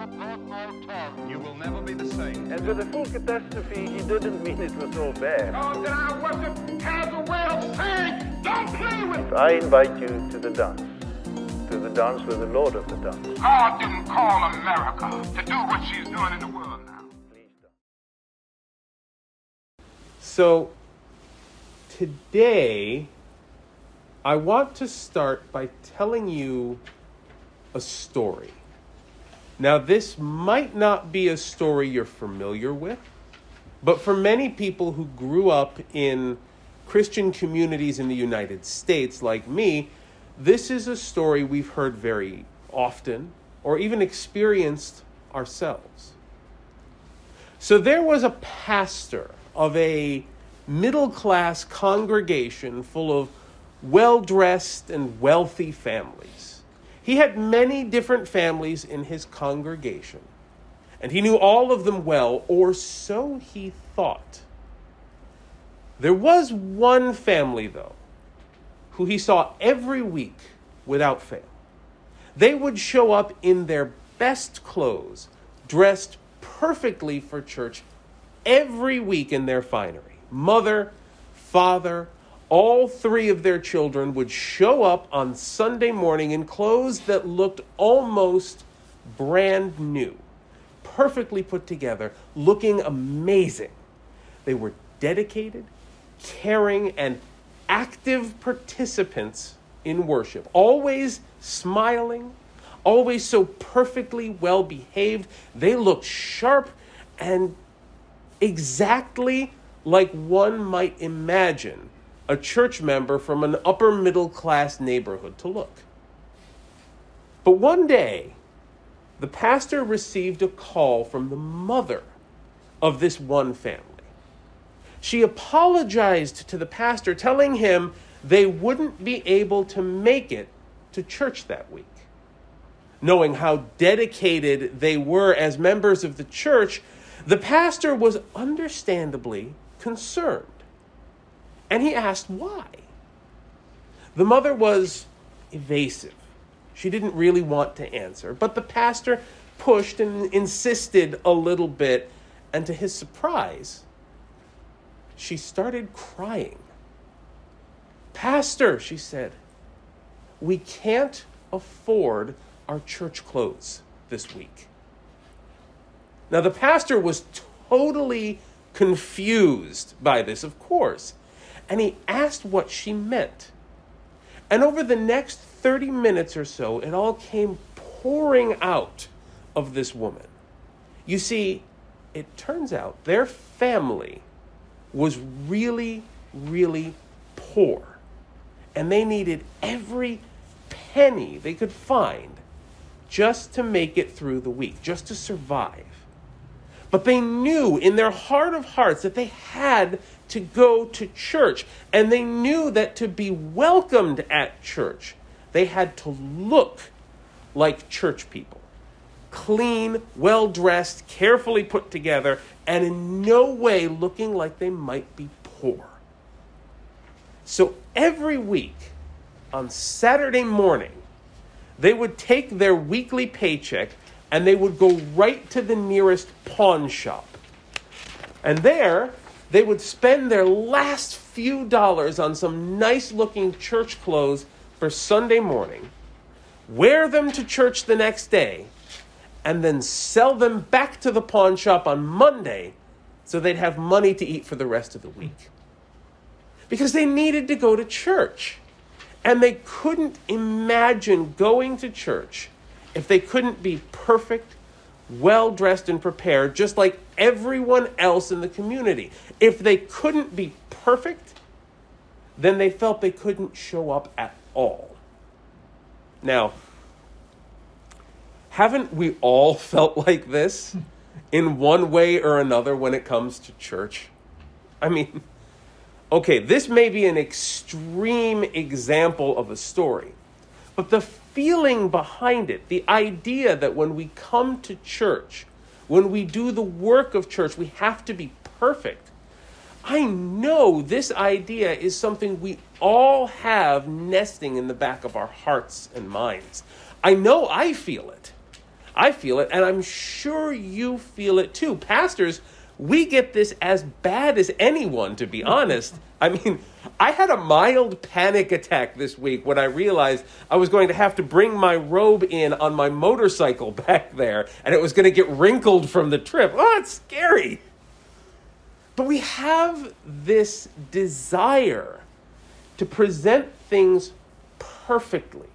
support all talk. You will never be the same. And with the full catastrophe, he didn't mean it was all bad. Oh, God that I worship has a way of saying, don't play with I invite you to the dance. To the dance with the Lord of the dance. God didn't call America to do what she's doing in the world now. So, today, I want to start by telling you a story. Now, this might not be a story you're familiar with, but for many people who grew up in Christian communities in the United States, like me, this is a story we've heard very often or even experienced ourselves. So there was a pastor of a middle class congregation full of well dressed and wealthy families. He had many different families in his congregation, and he knew all of them well, or so he thought. There was one family, though, who he saw every week without fail. They would show up in their best clothes, dressed perfectly for church every week in their finery. Mother, father, all three of their children would show up on Sunday morning in clothes that looked almost brand new, perfectly put together, looking amazing. They were dedicated, caring, and active participants in worship, always smiling, always so perfectly well behaved. They looked sharp and exactly like one might imagine a church member from an upper middle class neighborhood to look. But one day, the pastor received a call from the mother of this one family. She apologized to the pastor, telling him they wouldn't be able to make it to church that week. Knowing how dedicated they were as members of the church, the pastor was understandably concerned. And he asked why. The mother was evasive. She didn't really want to answer, but the pastor pushed and insisted a little bit, and to his surprise, she started crying. Pastor, she said, we can't afford our church clothes this week. Now, the pastor was totally confused by this, of course, and he asked what she meant. And over the next 30 minutes or so, it all came pouring out of this woman. You see, it turns out their family was really, really poor. And they needed every penny they could find just to make it through the week, just to survive. But they knew in their heart of hearts that they had to go to church. And they knew that to be welcomed at church, they had to look like church people clean, well dressed, carefully put together, and in no way looking like they might be poor. So every week on Saturday morning, they would take their weekly paycheck and they would go right to the nearest pawn shop. And there, they would spend their last few dollars on some nice looking church clothes for Sunday morning, wear them to church the next day, and then sell them back to the pawn shop on Monday so they'd have money to eat for the rest of the week. Because they needed to go to church. And they couldn't imagine going to church if they couldn't be perfect, well dressed, and prepared, just like everyone else in the community. If they couldn't be perfect, then they felt they couldn't show up at all. Now, haven't we all felt like this in one way or another when it comes to church? I mean, okay, this may be an extreme example of a story, but the feeling behind it, the idea that when we come to church, when we do the work of church, we have to be perfect. I know this idea is something we all have nesting in the back of our hearts and minds. I know I feel it. I feel it, and I'm sure you feel it too. Pastors, we get this as bad as anyone, to be honest. I mean, I had a mild panic attack this week when I realized I was going to have to bring my robe in on my motorcycle back there, and it was going to get wrinkled from the trip. Oh, it's scary. But we have this desire to present things perfectly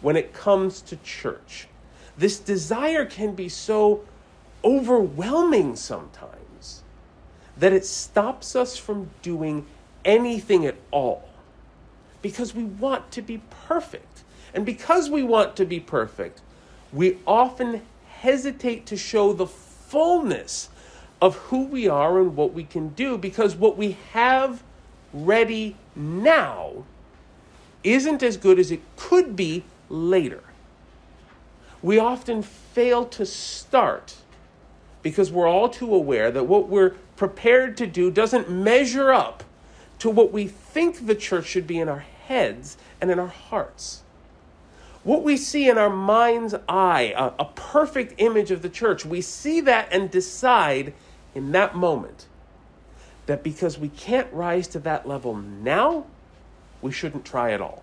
when it comes to church. This desire can be so overwhelming sometimes that it stops us from doing anything at all because we want to be perfect. And because we want to be perfect, we often hesitate to show the fullness of who we are and what we can do because what we have ready now isn't as good as it could be later. We often fail to start because we're all too aware that what we're prepared to do doesn't measure up to what we think the church should be in our heads and in our hearts. What we see in our mind's eye, a, a perfect image of the church, we see that and decide in that moment that because we can't rise to that level now, we shouldn't try at all.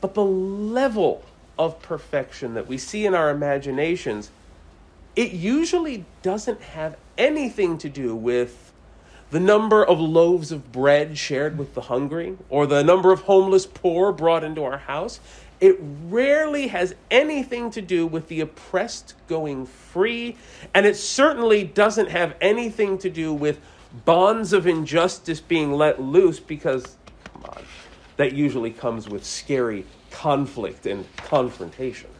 But the level of perfection that we see in our imaginations, it usually doesn't have anything to do with the number of loaves of bread shared with the hungry or the number of homeless poor brought into our house. It rarely has anything to do with the oppressed going free, and it certainly doesn't have anything to do with bonds of injustice being let loose because, come on, that usually comes with scary conflict and confrontation.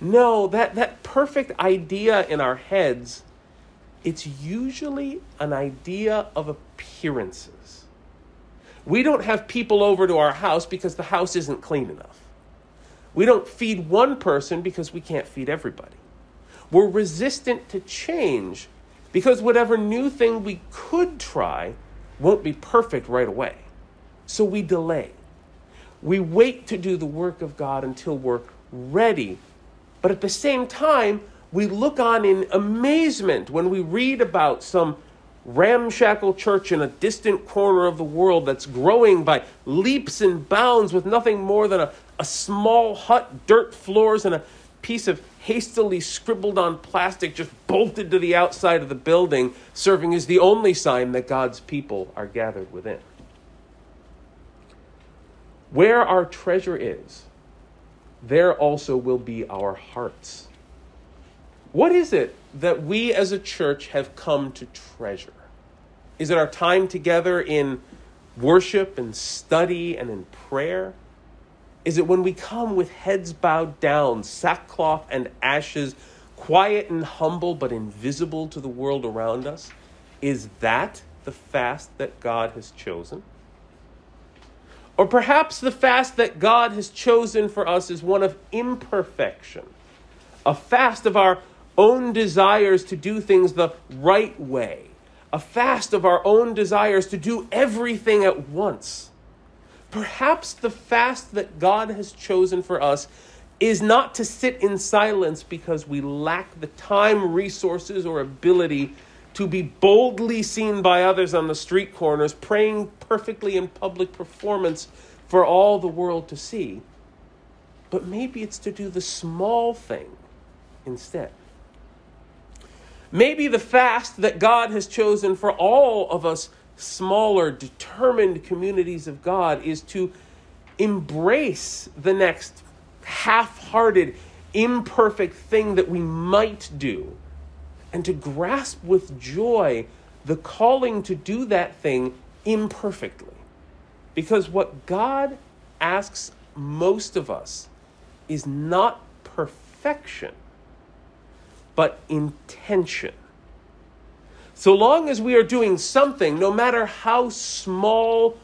No, that, that perfect idea in our heads, it's usually an idea of appearances. We don't have people over to our house because the house isn't clean enough. We don't feed one person because we can't feed everybody. We're resistant to change because whatever new thing we could try won't be perfect right away. So we delay. We wait to do the work of God until we're ready. But at the same time, we look on in amazement when we read about some ramshackle church in a distant corner of the world that's growing by leaps and bounds with nothing more than a, a small hut, dirt floors, and a piece of hastily scribbled on plastic just bolted to the outside of the building, serving as the only sign that God's people are gathered within. Where our treasure is, there also will be our hearts. What is it that we as a church have come to treasure? Is it our time together in worship and study and in prayer? Is it when we come with heads bowed down, sackcloth and ashes, quiet and humble but invisible to the world around us? Is that the fast that God has chosen? Or perhaps the fast that God has chosen for us is one of imperfection, a fast of our own desires to do things the right way, a fast of our own desires to do everything at once. Perhaps the fast that God has chosen for us is not to sit in silence because we lack the time, resources, or ability to be boldly seen by others on the street corners, praying perfectly in public performance for all the world to see. But maybe it's to do the small thing instead. Maybe the fast that God has chosen for all of us smaller, determined communities of God is to embrace the next half hearted, imperfect thing that we might do and to grasp with joy the calling to do that thing imperfectly. Because what God asks most of us is not perfection, but intention. So long as we are doing something, no matter how small,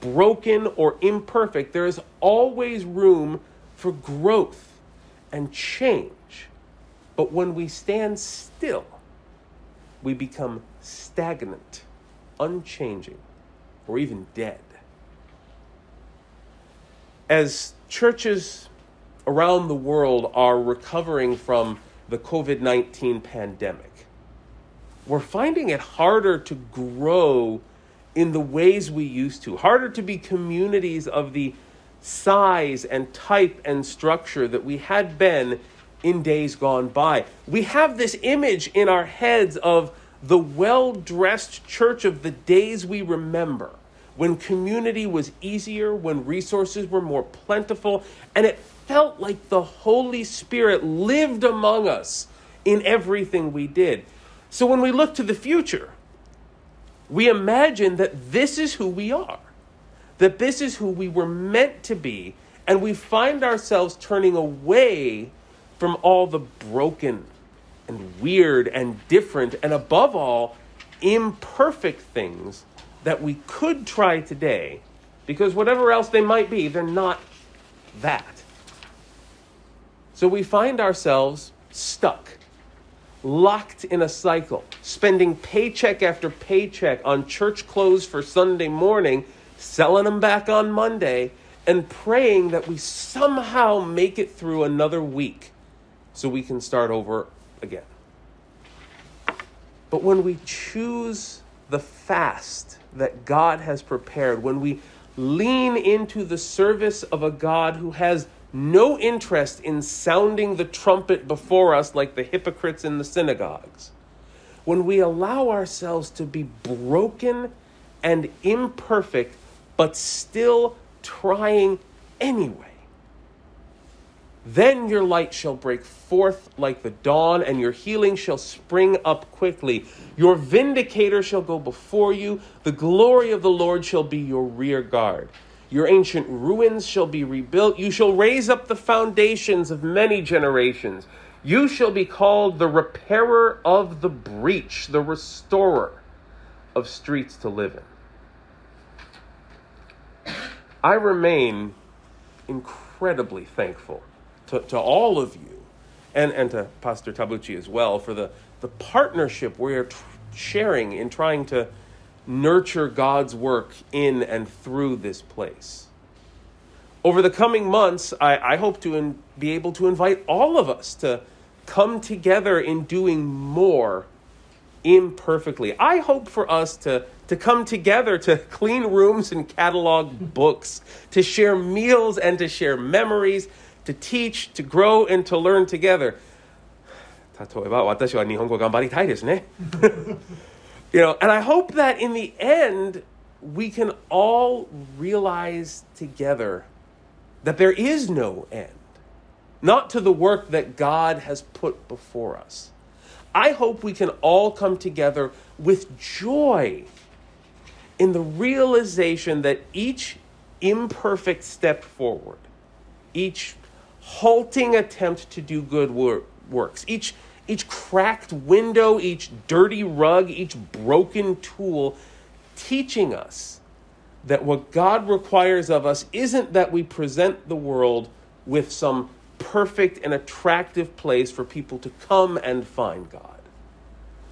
broken, or imperfect, there is always room for growth and change. But when we stand still, we become stagnant, unchanging, or even dead. As churches around the world are recovering from the COVID 19 pandemic, we're finding it harder to grow in the ways we used to, harder to be communities of the size and type and structure that we had been in days gone by. We have this image in our heads of the well dressed church of the days we remember, when community was easier, when resources were more plentiful, and it felt like the Holy Spirit lived among us in everything we did. So when we look to the future, we imagine that this is who we are, that this is who we were meant to be, and we find ourselves turning away from all the broken and weird and different, and above all, imperfect things that we could try today, because whatever else they might be, they're not that. So we find ourselves stuck, locked in a cycle, spending paycheck after paycheck on church clothes for Sunday morning, selling them back on Monday, and praying that we somehow make it through another week so we can start over again. But when we choose the fast that God has prepared, when we lean into the service of a God who has no interest in sounding the trumpet before us like the hypocrites in the synagogues, when we allow ourselves to be broken and imperfect, but still trying anyway, then your light shall break forth like the dawn, and your healing shall spring up quickly. Your vindicator shall go before you, the glory of the Lord shall be your rear guard. Your ancient ruins shall be rebuilt. You shall raise up the foundations of many generations. You shall be called the repairer of the breach, the restorer of streets to live in. I remain incredibly thankful to, to all of you and, and to Pastor Tabuchi as well for the, the partnership we're tr- sharing in trying to nurture God's work in and through this place. Over the coming months, I, I hope to in, be able to invite all of us to come together in doing more imperfectly. I hope for us to, to come together to clean rooms and catalog books, to share meals and to share memories, to teach, to grow, and to learn together. you know, and I hope that in the end, we can all realize together that there is no end, not to the work that God has put before us. I hope we can all come together with joy in the realization that each imperfect step forward, each halting attempt to do good wor- works, each each cracked window, each dirty rug, each broken tool, teaching us that what God requires of us isn't that we present the world with some perfect and attractive place for people to come and find God,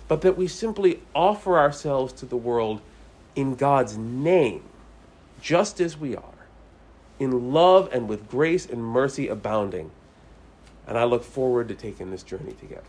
but that we simply offer ourselves to the world in God's name, just as we are, in love and with grace and mercy abounding. And I look forward to taking this journey together.